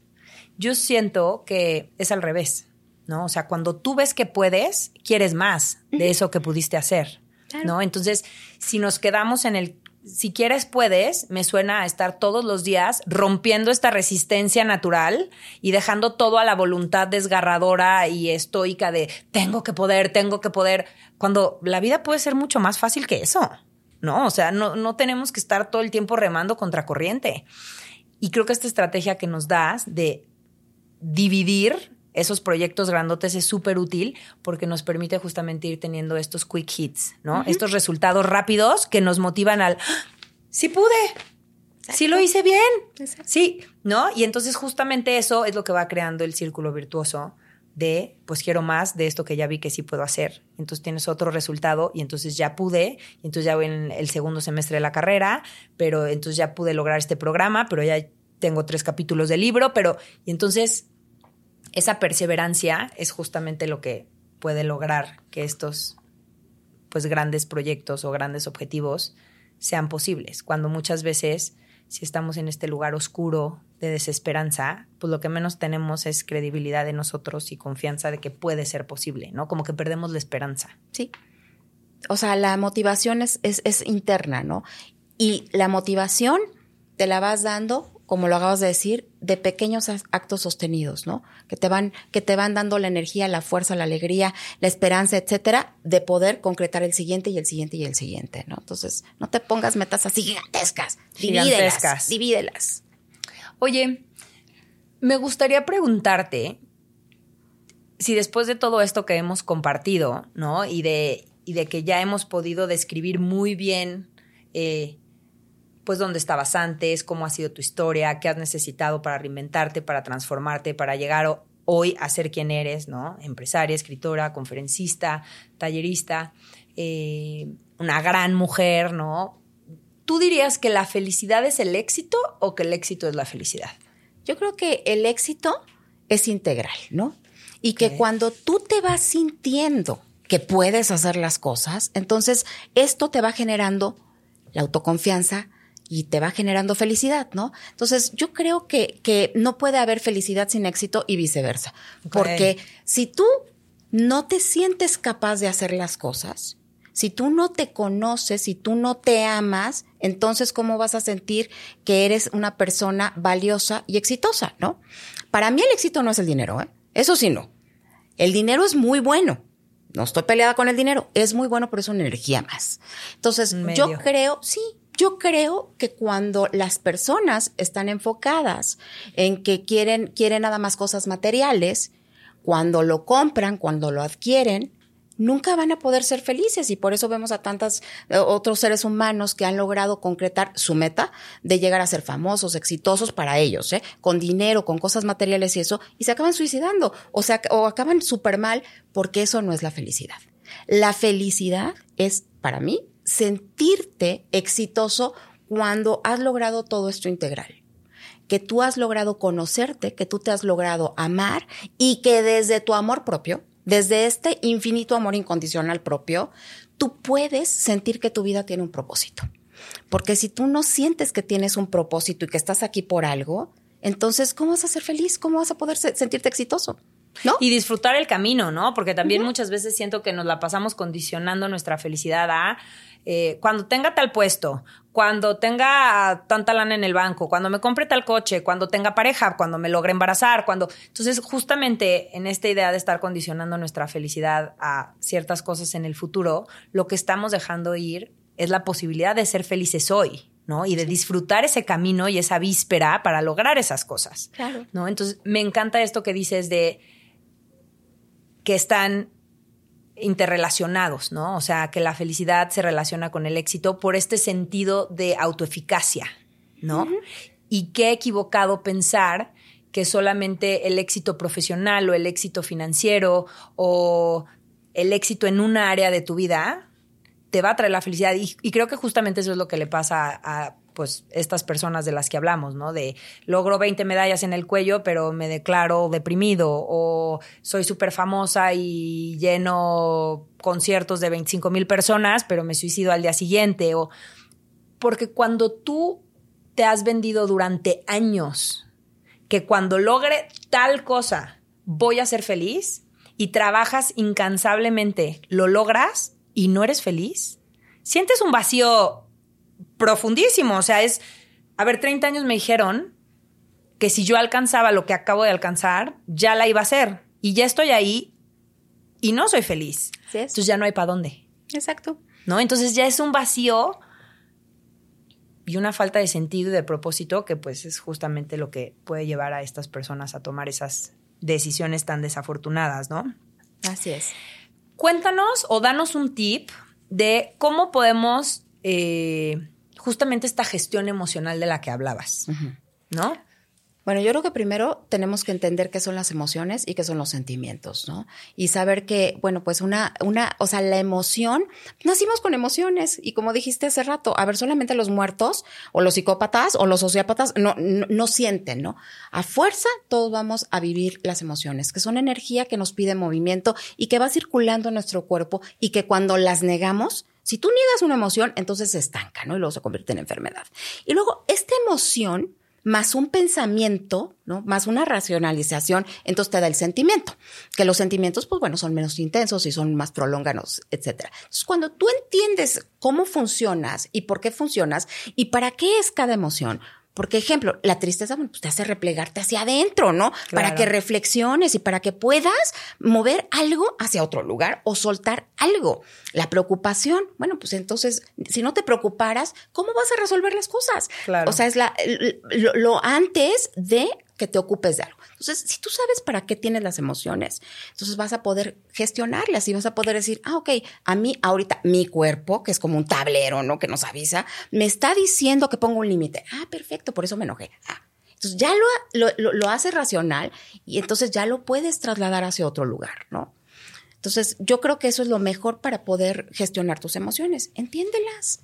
Yo siento que es al revés, ¿no? O sea, cuando tú ves que puedes, quieres más de eso que pudiste hacer, ¿no? Entonces, si nos quedamos en el si quieres puedes, me suena a estar todos los días rompiendo esta resistencia natural y dejando todo a la voluntad desgarradora y estoica de tengo que poder, tengo que poder, cuando la vida puede ser mucho más fácil que eso. ¿no? O sea, no, no tenemos que estar todo el tiempo remando contra corriente. Y creo que esta estrategia que nos das de dividir esos proyectos grandotes es súper útil porque nos permite justamente ir teniendo estos quick hits, ¿no? Estos resultados rápidos que nos motivan al, ¡Ah! sí pude, sí lo hice bien, sí, ¿no? Y entonces justamente eso es lo que va creando el círculo virtuoso de, pues quiero más de esto que ya vi que sí puedo hacer. Entonces tienes otro resultado y entonces ya pude, y entonces ya voy en el segundo semestre de la carrera, pero entonces ya pude lograr este programa, pero ya tengo tres capítulos del libro, pero, y entonces esa perseverancia es justamente lo que puede lograr que estos, pues grandes proyectos o grandes objetivos sean posibles, cuando muchas veces si estamos en este lugar oscuro de desesperanza, pues lo que menos tenemos es credibilidad de nosotros y confianza de que puede ser posible, ¿no? Como que perdemos la esperanza. Sí. O sea, la motivación es, es, es interna, ¿no? Y la motivación te la vas dando como lo acabas de decir, de pequeños actos sostenidos, ¿no? Que te van, que te van dando la energía, la fuerza, la alegría, la esperanza, etcétera, de poder concretar el siguiente y el siguiente y el siguiente, ¿no? Entonces, no te pongas metas así gigantescas, gigantescas. divídelas. Oye, me gustaría preguntarte si después de todo esto que hemos compartido, ¿no? Y de, y de que ya hemos podido describir muy bien eh, pues dónde estabas antes, cómo ha sido tu historia, qué has necesitado para reinventarte, para transformarte, para llegar hoy a ser quien eres, ¿no? Empresaria, escritora, conferencista, tallerista, eh, una gran mujer, ¿no? ¿Tú dirías que la felicidad es el éxito o que el éxito es la felicidad? Yo creo que el éxito es integral, ¿no? Y que cuando tú te vas sintiendo que puedes hacer las cosas, entonces esto te va generando la autoconfianza, y te va generando felicidad, ¿no? Entonces, yo creo que, que no puede haber felicidad sin éxito y viceversa. Porque si tú no te sientes capaz de hacer las cosas, si tú no te conoces, si tú no te amas, entonces ¿cómo vas a sentir que eres una persona valiosa y exitosa, no? Para mí el éxito no es el dinero, ¿eh? Eso sí no. El dinero es muy bueno. No estoy peleada con el dinero. Es muy bueno, pero es una energía más. Entonces, yo creo, sí, yo creo que cuando las personas están enfocadas en que quieren, quieren nada más cosas materiales, cuando lo compran, cuando lo adquieren, nunca van a poder ser felices y por eso vemos a tantos eh, otros seres humanos que han logrado concretar su meta de llegar a ser famosos, exitosos para ellos, ¿eh? con dinero, con cosas materiales y eso, y se acaban suicidando o, sea, o acaban súper mal porque eso no es la felicidad. La felicidad es, para mí, sentirte exitoso cuando has logrado todo esto integral. Que tú has logrado conocerte, que tú te has logrado amar y que desde tu amor propio, desde este infinito amor incondicional propio, tú puedes sentir que tu vida tiene un propósito. Porque si tú no sientes que tienes un propósito y que estás aquí por algo, entonces, ¿cómo vas a ser feliz? ¿Cómo vas a poder sentirte exitoso? ¿No? Y disfrutar el camino, ¿no? Porque también muchas veces siento que nos la pasamos condicionando nuestra felicidad a eh, cuando tenga tal puesto, cuando tenga tanta lana en el banco, cuando me compre tal coche, cuando tenga pareja, cuando me logre embarazar, cuando... Entonces, justamente en esta idea de estar condicionando nuestra felicidad a ciertas cosas en el futuro, lo que estamos dejando ir es la posibilidad de ser felices hoy, ¿no? Y de disfrutar ese camino y esa víspera para lograr esas cosas. Claro. ¿no? Entonces, me encanta esto que dices de que están interrelacionados, ¿no? O sea, que la felicidad se relaciona con el éxito por este sentido de autoeficacia, ¿no? Y qué equivocado pensar que solamente el éxito profesional o el éxito financiero o el éxito en una área de tu vida te va a traer la felicidad. Y, y creo que justamente eso es lo que le pasa a, pues estas personas de las que hablamos, ¿no? De logro 20 medallas en el cuello, pero me declaro deprimido o soy súper famosa y lleno conciertos de 25 mil personas, pero me suicido al día siguiente o porque cuando tú te has vendido durante años que cuando logre tal cosa voy a ser feliz y trabajas incansablemente, lo logras y no eres feliz, sientes un vacío profundísimo. O sea, es, a ver, 30 años me dijeron que si yo alcanzaba lo que acabo de alcanzar, ya la iba a hacer. Y ya estoy ahí y no soy feliz. Entonces ya no hay para dónde. Exacto. ¿No? Entonces ya es un vacío y una falta de sentido y de propósito que pues es justamente lo que puede llevar a estas personas a tomar esas decisiones tan desafortunadas, ¿no? Así es. Cuéntanos o danos un tip de cómo podemos eh, justamente esta gestión emocional de la que hablabas, ¿no? Bueno, yo creo que primero tenemos que entender qué son las emociones y qué son los sentimientos, ¿no? Y saber que, bueno, pues una, una, o sea, la emoción, nacimos con emociones y como dijiste hace rato, a ver, solamente los muertos o los psicópatas o los sociópatas no, no, no sienten, ¿no? A fuerza todos vamos a vivir las emociones, que son energía que nos pide movimiento y que va circulando en nuestro cuerpo y que cuando las negamos, si tú niegas una emoción, entonces se estanca, ¿no? Y luego se convierte en enfermedad. Y luego, esta emoción más un pensamiento, ¿no? Más una racionalización, entonces te da el sentimiento. Que los sentimientos, pues bueno, son menos intensos y son más prolongados, etcétera. Entonces, cuando tú entiendes cómo funcionas y por qué funcionas y para qué es cada emoción, porque, ejemplo, la tristeza, bueno, pues te hace replegarte hacia adentro, ¿no? Para que reflexiones y para que puedas mover algo hacia otro lugar o soltar algo. La preocupación, bueno, pues entonces, si no te preocuparas, ¿cómo vas a resolver las cosas? Claro. O sea, es la, lo antes de que te ocupes de algo. Entonces, si tú sabes para qué tienes las emociones, entonces vas a poder gestionarlas y vas a poder decir, ah, ok, a mí ahorita mi cuerpo, que es como un tablero, ¿no? Que nos avisa, me está diciendo que pongo un límite. Ah, perfecto, por eso me enojé. Ah. Entonces ya lo, lo, lo hace racional y entonces ya lo puedes trasladar hacia otro lugar, ¿no? Entonces, yo creo que eso es lo mejor para poder gestionar tus emociones. Entiéndelas.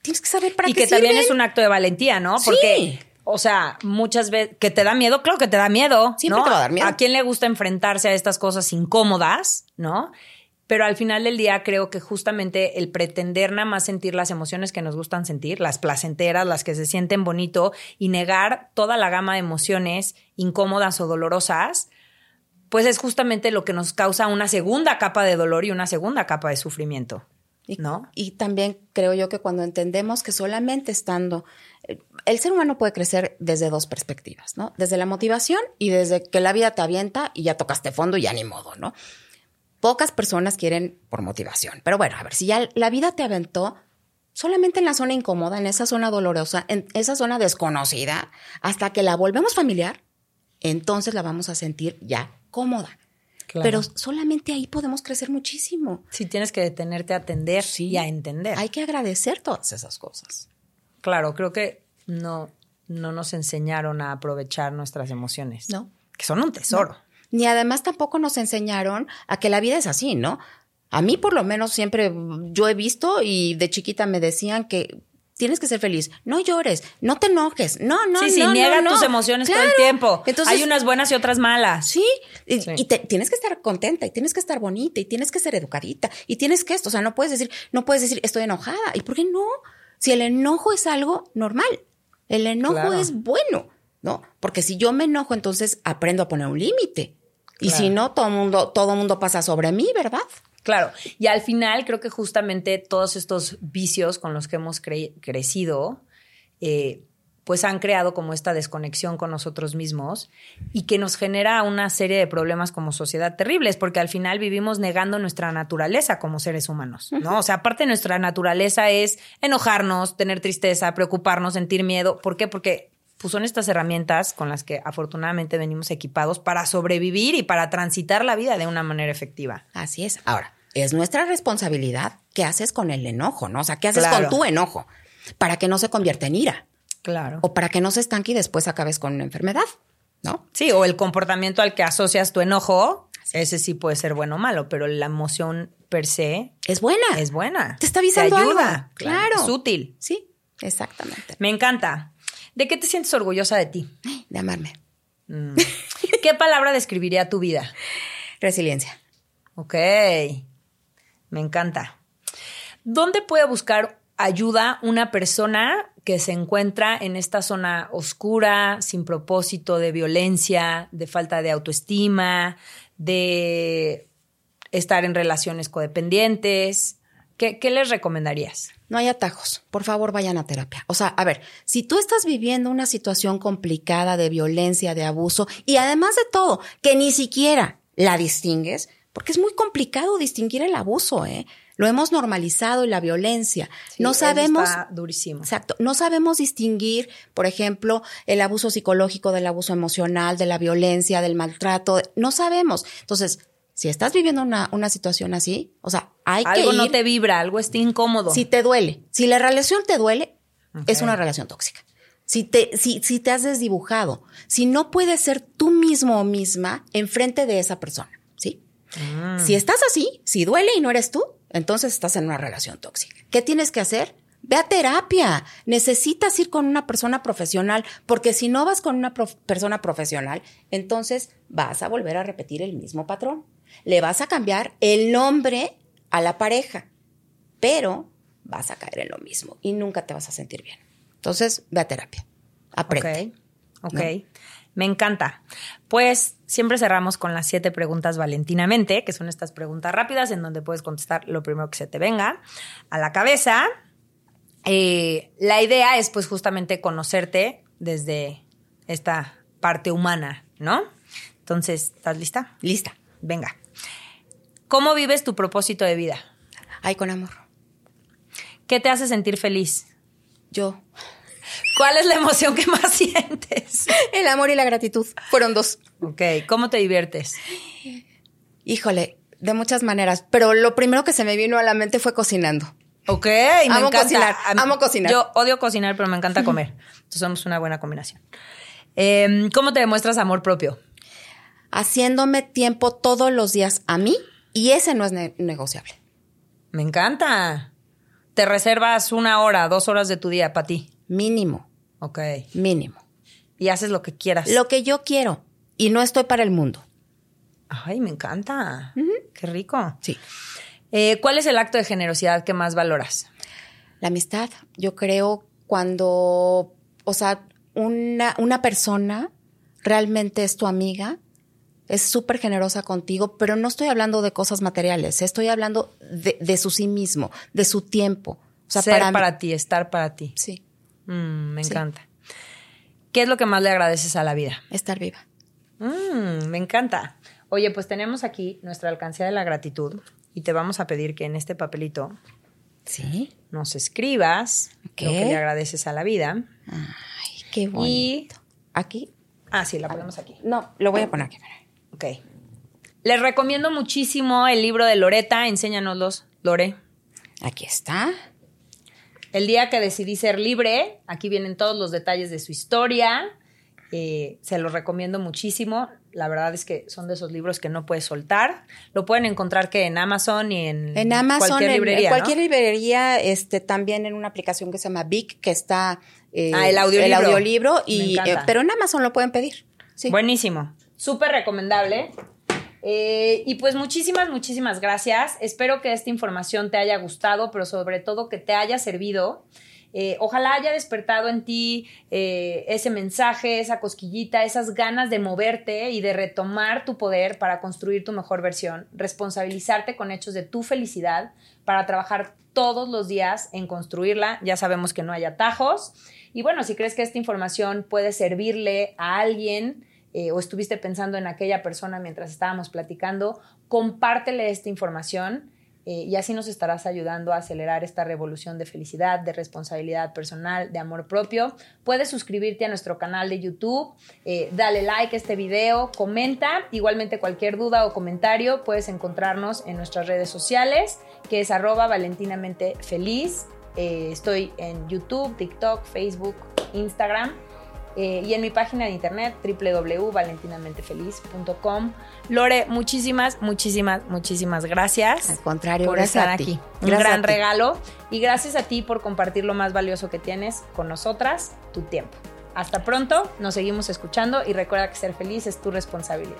Tienes que saber para y qué Y que también es un acto de valentía, ¿no? Porque sí o sea, muchas veces que te da miedo, claro que te da miedo. Siempre ¿no? te va a dar miedo. ¿A quién le gusta enfrentarse a estas cosas incómodas, no? Pero al final del día creo que justamente el pretender nada más sentir las emociones que nos gustan sentir, las placenteras, las que se sienten bonito, y negar toda la gama de emociones incómodas o dolorosas, pues es justamente lo que nos causa una segunda capa de dolor y una segunda capa de sufrimiento. ¿No? Y también creo yo que cuando entendemos que solamente estando el ser humano puede crecer desde dos perspectivas, ¿no? Desde la motivación y desde que la vida te avienta y ya tocaste fondo y ya ni modo, ¿no? Pocas personas quieren por motivación. Pero bueno, a ver, si ya la vida te aventó solamente en la zona incómoda, en esa zona dolorosa, en esa zona desconocida, hasta que la volvemos familiar, entonces la vamos a sentir ya cómoda. Claro. Pero solamente ahí podemos crecer muchísimo. Sí, tienes que detenerte a atender sí, y a entender. Hay que agradecer todas esas cosas. Claro, creo que no, no nos enseñaron a aprovechar nuestras emociones. No. Que son un tesoro. No. Ni además tampoco nos enseñaron a que la vida es así, ¿no? A mí por lo menos siempre yo he visto y de chiquita me decían que tienes que ser feliz. No llores, no te enojes. No, no, sí, no. Sí, no, niegan no. tus emociones claro. todo el tiempo. Entonces, Hay unas buenas y otras malas. Sí, y, sí. y te, tienes que estar contenta y tienes que estar bonita y tienes que ser educadita y tienes que esto, o sea, no puedes decir, no puedes decir estoy enojada. ¿Y por qué no? Si el enojo es algo normal. El enojo claro. es bueno, ¿no? Porque si yo me enojo, entonces aprendo a poner un límite. Y claro. si no, todo mundo, todo mundo pasa sobre mí, ¿verdad? Claro. Y al final creo que justamente todos estos vicios con los que hemos cre crecido, eh, pues han creado como esta desconexión con nosotros mismos y que nos genera una serie de problemas como sociedad terribles, porque al final vivimos negando nuestra naturaleza como seres humanos, ¿no? O sea, aparte nuestra naturaleza es enojarnos, tener tristeza, preocuparnos, sentir miedo. ¿Por qué? Porque pues son estas herramientas con las que afortunadamente venimos equipados para sobrevivir y para transitar la vida de una manera efectiva. Así es. Ahora, es nuestra responsabilidad qué haces con el enojo, ¿no? O sea, qué haces Claro. con tu enojo para que no se convierta en ira Claro. o para que no se estanque y después acabes con una enfermedad, ¿no? Sí, o el comportamiento al que asocias tu enojo, ese sí puede ser bueno o malo, pero la emoción per se Es buena. es buena. Te está avisando ayuda. algo. Claro. Es útil. Sí, exactamente. Me encanta. ¿De qué te sientes orgullosa de ti? De amarme. Mm. ¿Qué palabra describiría tu vida? Resiliencia. Ok. Me encanta. ¿Dónde puede buscar ayuda una persona que se encuentra en esta zona oscura, sin propósito, de violencia, de falta de autoestima, de estar en relaciones codependientes? ¿Qué, qué les recomendarías? No hay atajos. Por favor, vayan a terapia. O sea, a ver, si tú estás viviendo una situación complicada de violencia, de abuso, y además de todo, que ni siquiera la distingues, porque es muy complicado distinguir el abuso, ¿eh? Lo hemos normalizado y la violencia. no sabemos. Está durísimo. Exacto. No sabemos distinguir, por ejemplo, el abuso psicológico del abuso emocional, de la violencia, del maltrato. No sabemos. Entonces, si estás viviendo una, una situación así, o sea, hay que Algo no te vibra, algo está incómodo. Si te duele, si la relación te duele, es una relación tóxica. Si te, si, si te has desdibujado, si no puedes ser tú mismo o misma enfrente de esa persona, ¿sí? Mm. Si estás así, si duele y no eres tú, entonces estás en una relación tóxica. ¿Qué tienes que hacer? Ve a terapia. Necesitas ir con una persona profesional, porque si no vas con una prof- persona profesional, entonces vas a volver a repetir el mismo patrón. Le vas a cambiar el nombre a la pareja, pero vas a caer en lo mismo y nunca te vas a sentir bien. Entonces, ve a terapia. Aprende. Ok, ok. Me encanta. Pues siempre cerramos con las siete preguntas valentinamente, que son estas preguntas rápidas en donde puedes contestar lo primero que se te venga a la cabeza. Eh, la idea es pues justamente conocerte desde esta parte humana, ¿no? Entonces, ¿estás lista? Lista. Venga. ¿Cómo vives tu propósito de vida? Ay, con amor. ¿Qué te hace sentir feliz? Yo. ¿Cuál es la emoción que más <laughs> sientes? El amor y la gratitud fueron dos. Ok, ¿cómo te diviertes? Híjole, de muchas maneras, pero lo primero que se me vino a la mente fue cocinando. Ok, me Amo encanta. cocinar, amo cocinar. Yo odio cocinar, pero me encanta <laughs> comer. Entonces somos una buena combinación. Em, ¿Cómo te demuestras amor propio? Haciéndome tiempo todos los días a mí y ese no es ne- negociable. Me encanta. Te reservas una hora, dos horas de tu día para ti. Mínimo, Ok. mínimo. Y haces lo que quieras. Lo que yo quiero y no estoy para el mundo. Ay, me encanta. Qué rico. Sí. Eh, ¿Cuál es el acto de generosidad que más valoras? La amistad, yo creo cuando, o sea, una, una persona realmente es tu amiga, es súper generosa contigo, pero no estoy hablando de cosas materiales, estoy hablando de, de su sí mismo, de su tiempo. O sea, Ser para, ti, estar para ti. Sí, Mm, me Sí. encanta. ¿Qué es lo que más le agradeces a la vida? estar viva. Mm, me encanta. Oye, pues tenemos aquí nuestra alcancía de la gratitud y te vamos a pedir que en este papelito Sí. nos escribas lo que le agradeces a la vida. Ay, qué bonito. Y. Aquí. Ah, sí, la ponemos aquí. No, lo voy a poner aquí. Ok. Les recomiendo muchísimo el libro de Loreta. Enséñanoslos, Lore. Aquí está. El día que decidí ser libre, aquí vienen todos los detalles de su historia. Eh, se los recomiendo muchísimo. La verdad es que son de esos libros que no puedes soltar. Lo pueden encontrar que en Amazon y en, En Amazon, cualquier librería. en ¿no? cualquier librería, este, también en una aplicación que se llama Vic, que está eh, Ah, el audiolibro. audiolibro, Me y, eh, pero en Amazon lo pueden pedir. Sí. Buenísimo. Súper recomendable. Eh, y pues muchísimas, muchísimas gracias. Espero que esta información te haya gustado, pero sobre todo que te haya servido. Eh, ojalá haya despertado en ti eh, ese mensaje, esa cosquillita, esas ganas de moverte y de retomar tu poder para construir tu mejor versión, responsabilizarte con hechos de tu felicidad para trabajar todos los días en construirla. Ya sabemos que no hay atajos. Y bueno, si crees que esta información puede servirle a alguien, eh, o estuviste pensando en aquella persona mientras estábamos platicando, compártele esta información eh, y así nos estarás ayudando a acelerar esta revolución de felicidad, de responsabilidad personal, de amor propio. Puedes suscribirte a nuestro canal de YouTube, eh, dale like a este video, comenta. Igualmente cualquier duda o comentario puedes encontrarnos en nuestras redes sociales, que es arroba valentinamente feliz. Estoy en YouTube, TikTok, Facebook, Instagram. Eh, y en mi página de internet www.valentinamentefeliz.com. Lore, muchísimas, muchísimas, muchísimas gracias. Al contrario, por gracias estar a ti. aquí. Un gran regalo y gracias a ti por compartir lo más valioso que tienes con nosotras, tu tiempo. Hasta pronto, nos seguimos escuchando y recuerda que ser feliz es tu responsabilidad.